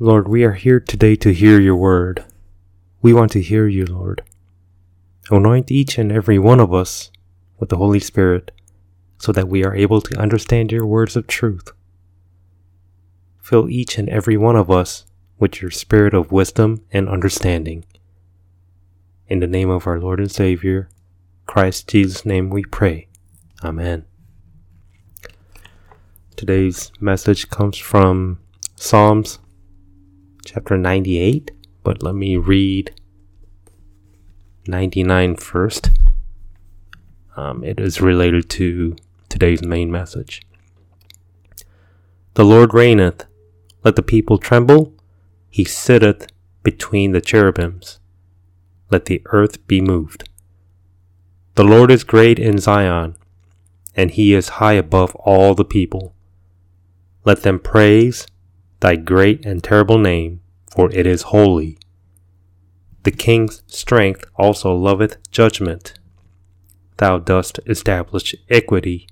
Lord, we are here today to hear your word. We want to hear you, Lord. Anoint each and every one of us with the Holy Spirit so that we are able to understand your words of truth. Fill each and every one of us with your spirit of wisdom and understanding. In the name of our Lord and Savior, Christ Jesus' name we pray. Amen. Today's message comes from Psalms chapter 98, but let me read 99 first. Um, it is related to today's main message. The Lord reigneth, let the people tremble. He sitteth between the cherubims, let the earth be moved. The Lord is great in Zion, and he is high above all the people. Let them praise thy great and terrible name, for it is holy. The king's strength also loveth judgment. Thou dost establish equity,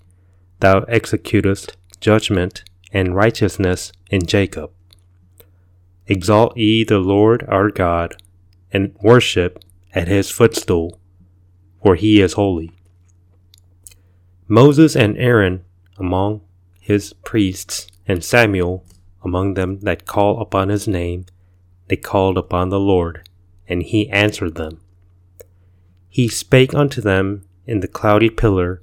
thou executest judgment and righteousness in Jacob. Exalt ye the Lord our God, and worship at his footstool, for he is holy. Moses and Aaron among his priests, and Samuel among them that call upon his name, they called upon the Lord, and he answered them. He spake unto them in the cloudy pillar,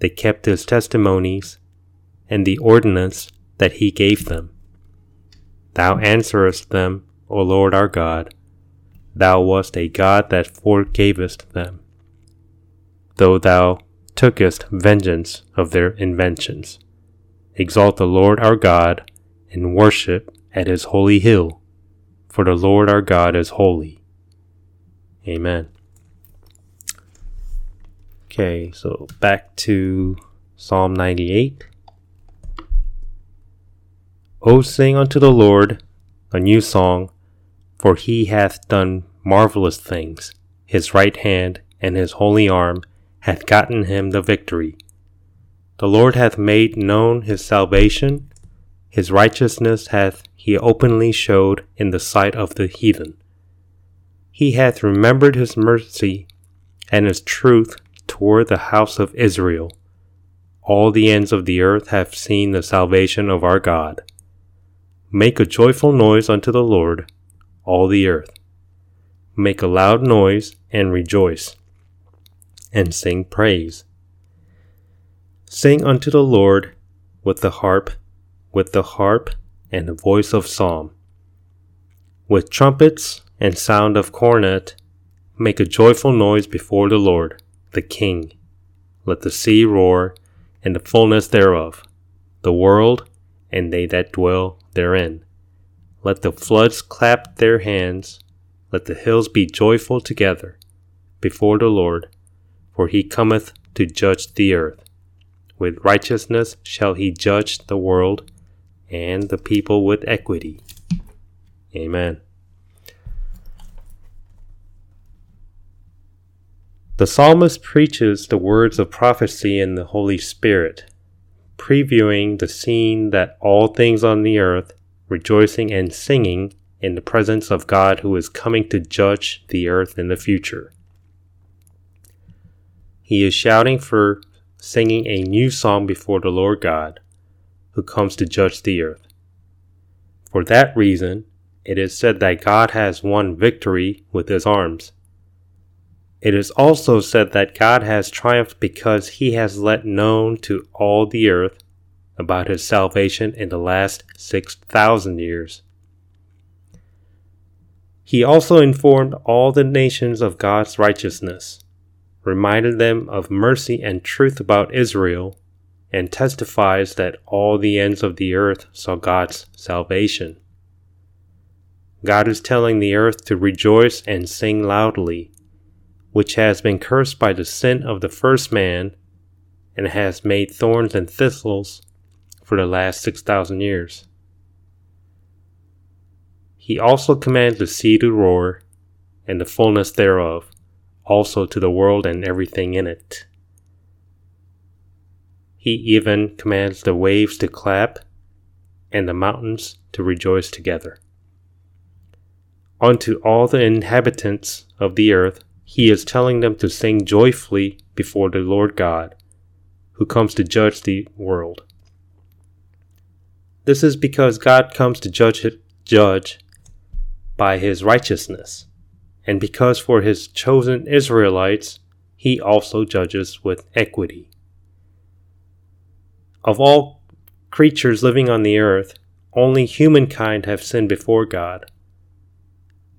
they kept his testimonies, and the ordinance that he gave them. Thou answerest them, O Lord our God. Thou wast a God that forgavest them, though thou tookest vengeance of their inventions. Exalt the Lord our God, and worship at his holy hill, for the Lord our God is holy. Amen. Okay, so back to Psalm 98. O sing unto the Lord a new song, for he hath done marvelous things. His right hand and his holy arm hath gotten him the victory. The Lord hath made known his salvation. His righteousness hath he openly showed in the sight of the heathen. He hath remembered his mercy and his truth toward the house of Israel. All the ends of the earth have seen the salvation of our God. Make a joyful noise unto the Lord, all the earth. Make a loud noise and rejoice, and sing praise. Sing unto the Lord with the harp, with the harp and the voice of psalm. With trumpets and sound of cornet, make a joyful noise before the Lord, the King. Let the sea roar, and the fullness thereof, the world, and they that dwell therein. Let the floods clap their hands, let the hills be joyful together before the Lord, for he cometh to judge the earth. With righteousness shall he judge the world and the people with equity. Amen. The psalmist preaches the words of prophecy in the Holy Spirit, previewing the scene that all things on the earth rejoicing and singing in the presence of God who is coming to judge the earth in the future. He is shouting for singing a new song before the Lord God, who comes to judge the earth. For that reason, it is said that God has won victory with his arms. It is also said that God has triumphed because he has let known to all the earth about his salvation in the last 6,000 years. He also informed all the nations of God's righteousness reminded them of mercy and truth about Israel, and testifies that all the ends of the earth saw God's salvation. God is telling the earth to rejoice and sing loudly, which has been cursed by the sin of the first man and has made thorns and thistles for the last 6,000 years. He also commands the sea to roar and the fullness thereof, also to the world and everything in it. He even commands the waves to clap and the mountains to rejoice together. unto all the inhabitants of the earth, he is telling them to sing joyfully before the Lord God, who comes to judge the world. This is because God comes to judge, judge by his righteousness, and because for his chosen Israelites, he also judges with equity. Of all creatures living on the earth, only humankind have sinned before God.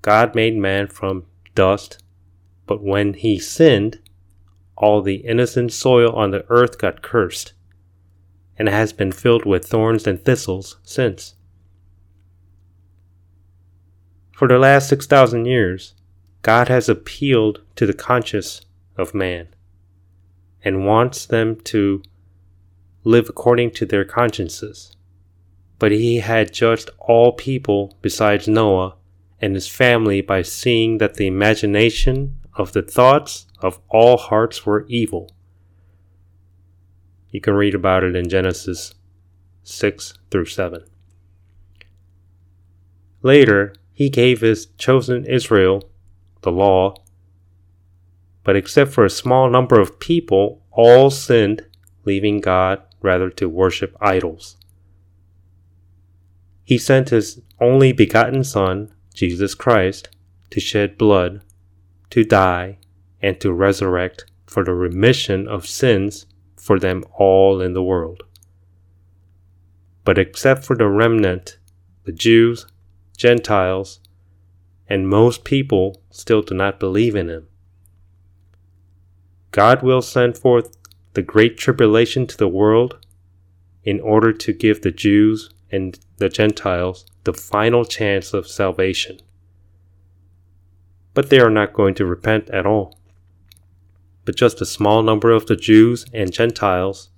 God made man from dust, but when he sinned, all the innocent soil on the earth got cursed and has been filled with thorns and thistles since. For the last 6,000 years, God has appealed to the conscience of man and wants them to live according to their consciences. But he had judged all people besides Noah and his family by seeing that the imagination of the thoughts of all hearts were evil you can read about it in Genesis 6 through 7. Later, he gave his chosen Israel the law, but except for a small number of people, all sinned, leaving God rather to worship idols. He sent his only begotten Son, Jesus Christ, to shed blood, to die, and to resurrect for the remission of sins for them all in the world. But except for the remnant, the Jews, Gentiles, and most people still do not believe in him. God will send forth the great tribulation to the world in order to give the Jews and the Gentiles the final chance of salvation. But they are not going to repent at all but just a small number of the Jews and Gentiles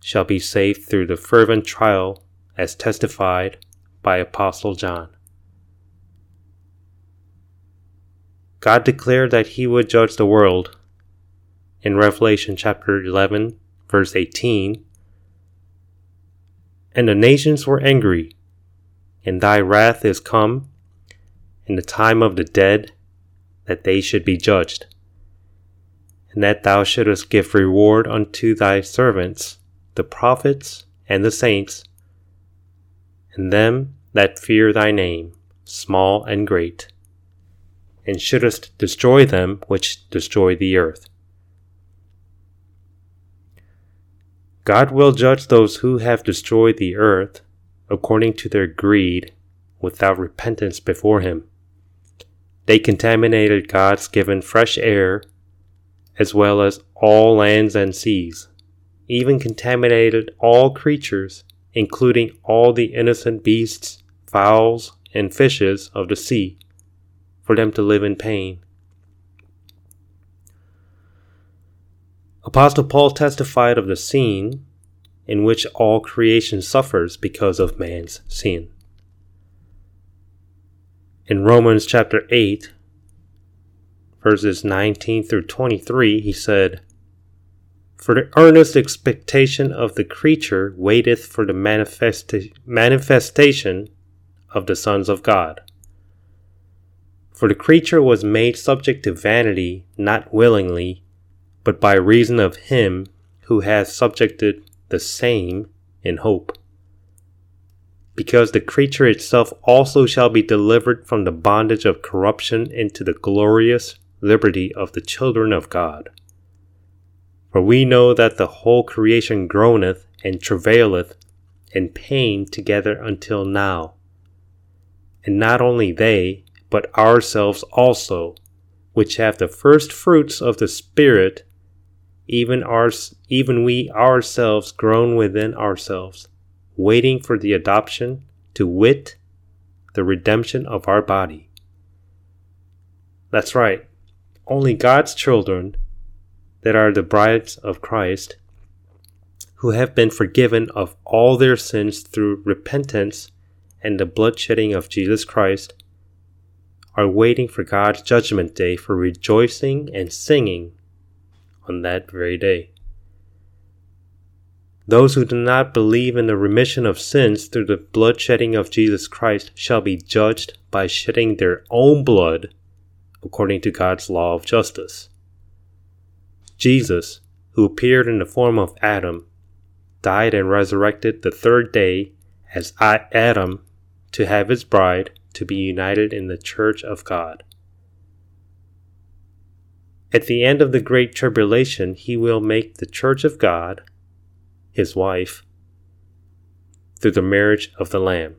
shall be saved through the fervent trial as testified by Apostle John. God declared that he would judge the world in Revelation chapter 11, verse 18. And the nations were angry, and thy wrath is come, in the time of the dead, that they should be judged and that thou shouldest give reward unto thy servants, the prophets and the saints, and them that fear thy name, small and great, and shouldest destroy them which destroy the earth. God will judge those who have destroyed the earth according to their greed without repentance before him. They contaminated God's given fresh air as well as all lands and seas, even contaminated all creatures, including all the innocent beasts, fowls, and fishes of the sea, for them to live in pain. Apostle Paul testified of the scene in which all creation suffers because of man's sin. In Romans chapter 8, verses 19 through 23, he said, For the earnest expectation of the creature waiteth for the manifesta- manifestation of the sons of God. For the creature was made subject to vanity, not willingly, but by reason of him who hath subjected the same in hope. Because the creature itself also shall be delivered from the bondage of corruption into the glorious liberty of the children of God. For we know that the whole creation groaneth and travaileth in pain together until now. And not only they, but ourselves also, which have the first fruits of the Spirit, even ours, even we ourselves groan within ourselves, waiting for the adoption, to wit, the redemption of our body. That's right only God's children that are the brides of Christ, who have been forgiven of all their sins through repentance and the bloodshedding of Jesus Christ, are waiting for God's judgment day for rejoicing and singing on that very day. Those who do not believe in the remission of sins through the bloodshedding of Jesus Christ shall be judged by shedding their own blood according to God's law of justice. Jesus, who appeared in the form of Adam, died and resurrected the third day as Adam to have his bride to be united in the church of God. At the end of the great tribulation, he will make the church of God his wife through the marriage of the Lamb.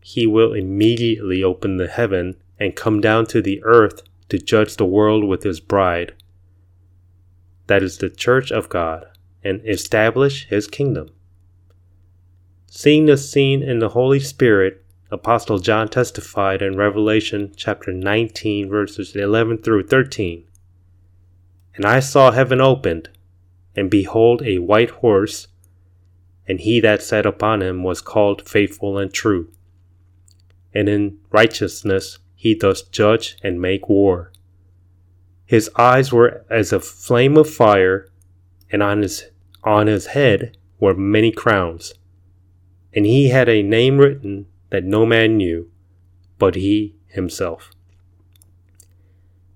He will immediately open the heaven and come down to the earth to judge the world with his bride. That is the church of God, and establish his kingdom. Seeing this scene in the Holy Spirit, Apostle John testified in Revelation chapter 19, verses 11 through 13. And I saw heaven opened, and behold, a white horse, and he that sat upon him was called faithful and true. And in righteousness he does judge and make war. His eyes were as a flame of fire, and on his, on his head were many crowns. And he had a name written that no man knew, but he himself.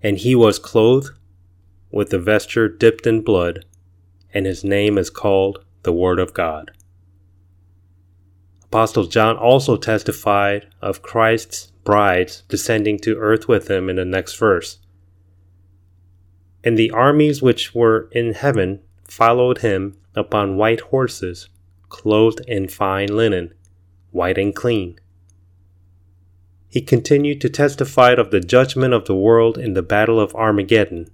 And he was clothed with a vesture dipped in blood and his name is called the Word of God. Apostle John also testified of Christ's brides descending to earth with him in the next verse. And the armies which were in heaven followed him upon white horses, clothed in fine linen, white and clean. He continued to testify of the judgment of the world in the battle of Armageddon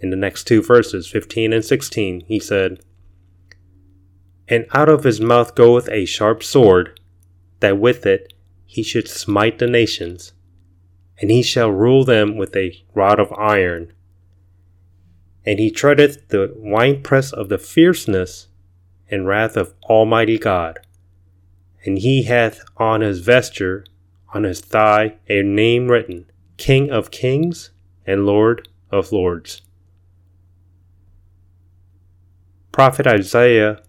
in the next two verses, 15 and 16, he said, And out of his mouth goeth a sharp sword, that with it he should smite the nations, and he shall rule them with a rod of iron. And he treadeth the winepress of the fierceness and wrath of Almighty God. And he hath on his vesture, on his thigh, a name written, King of Kings and Lord of Lords. Prophet Isaiah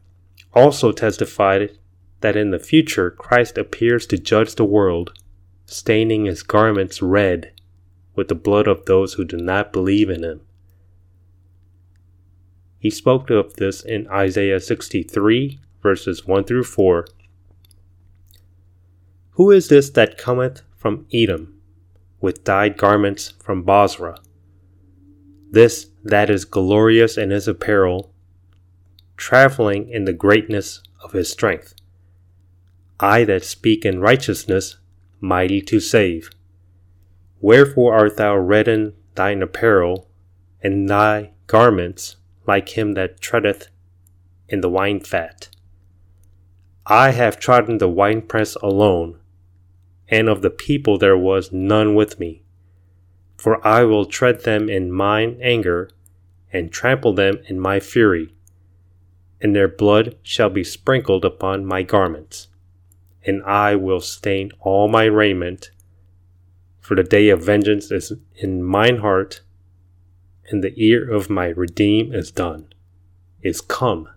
also testified that in the future Christ appears to judge the world, staining his garments red with the blood of those who do not believe in him. He spoke of this in Isaiah 63, verses 1 through 4. Who is this that cometh from Edom, with dyed garments from Bozrah? This that is glorious in his apparel, traveling in the greatness of his strength. I that speak in righteousness, mighty to save. Wherefore art thou reddened thine apparel, and thy garments like him that treadeth in the wine fat? I have trodden the winepress alone, and of the people there was none with me. For I will tread them in mine anger, and trample them in my fury and their blood shall be sprinkled upon my garments, and I will stain all my raiment. For the day of vengeance is in mine heart, and the ear of my redeem is done, is come.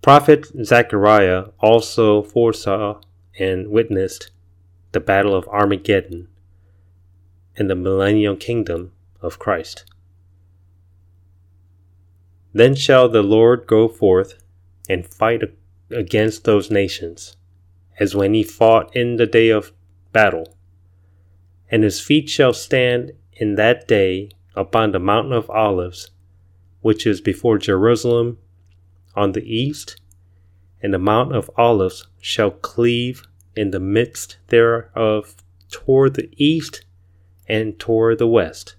Prophet Zechariah also foresaw and witnessed the battle of Armageddon and the millennial kingdom of Christ. Then shall the Lord go forth and fight against those nations, as when he fought in the day of battle. And his feet shall stand in that day upon the mountain of Olives, which is before Jerusalem on the east, and the mount of Olives shall cleave in the midst thereof toward the east and toward the west.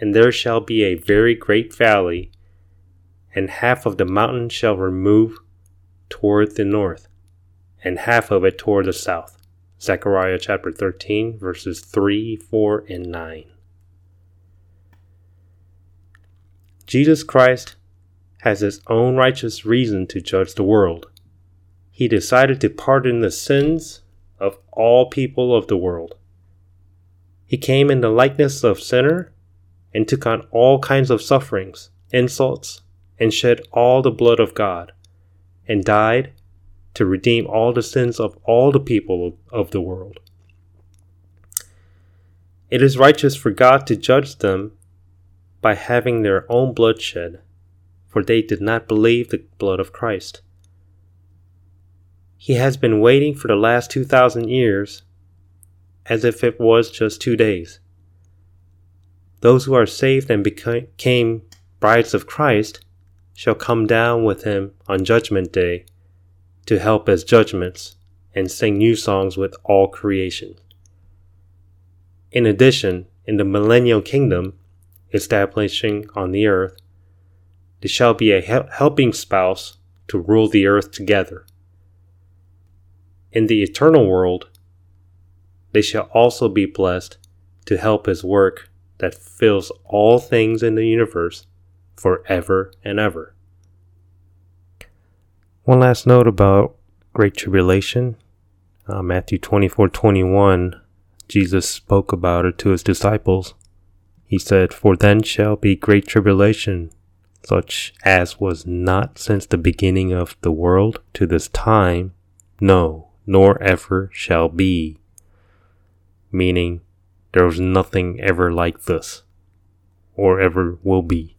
And there shall be a very great valley and half of the mountain shall remove toward the north, and half of it toward the south. Zechariah chapter 13, verses 3, 4, and 9. Jesus Christ has his own righteous reason to judge the world. He decided to pardon the sins of all people of the world. He came in the likeness of sinner and took on all kinds of sufferings insults, and shed all the blood of God, and died to redeem all the sins of all the people of the world. It is righteous for God to judge them by having their own blood shed, for they did not believe the blood of Christ. He has been waiting for the last 2,000 years as if it was just two days. Those who are saved and became brides of Christ shall come down with him on Judgment Day to help as judgments and sing new songs with all creation. In addition, in the millennial kingdom, establishing on the earth, there shall be a helping spouse to rule the earth together. In the eternal world, they shall also be blessed to help his work that fills all things in the universe forever and ever. One last note about Great Tribulation. Uh, Matthew 24 21, Jesus spoke about it to his disciples. He said, For then shall be great tribulation, such as was not since the beginning of the world to this time, no, nor ever shall be meaning there was nothing ever like this, or ever will be.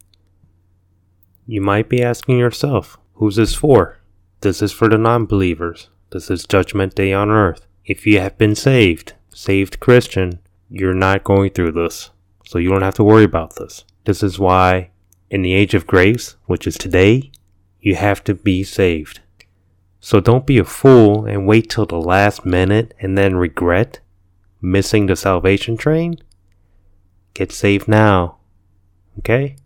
You might be asking yourself, who's this for? This is for the non believers. This is Judgment Day on earth. If you have been saved, saved Christian, you're not going through this. So you don't have to worry about this. This is why, in the age of grace, which is today, you have to be saved. So don't be a fool and wait till the last minute and then regret missing the salvation train, get saved now. Okay?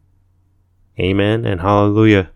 Amen and hallelujah.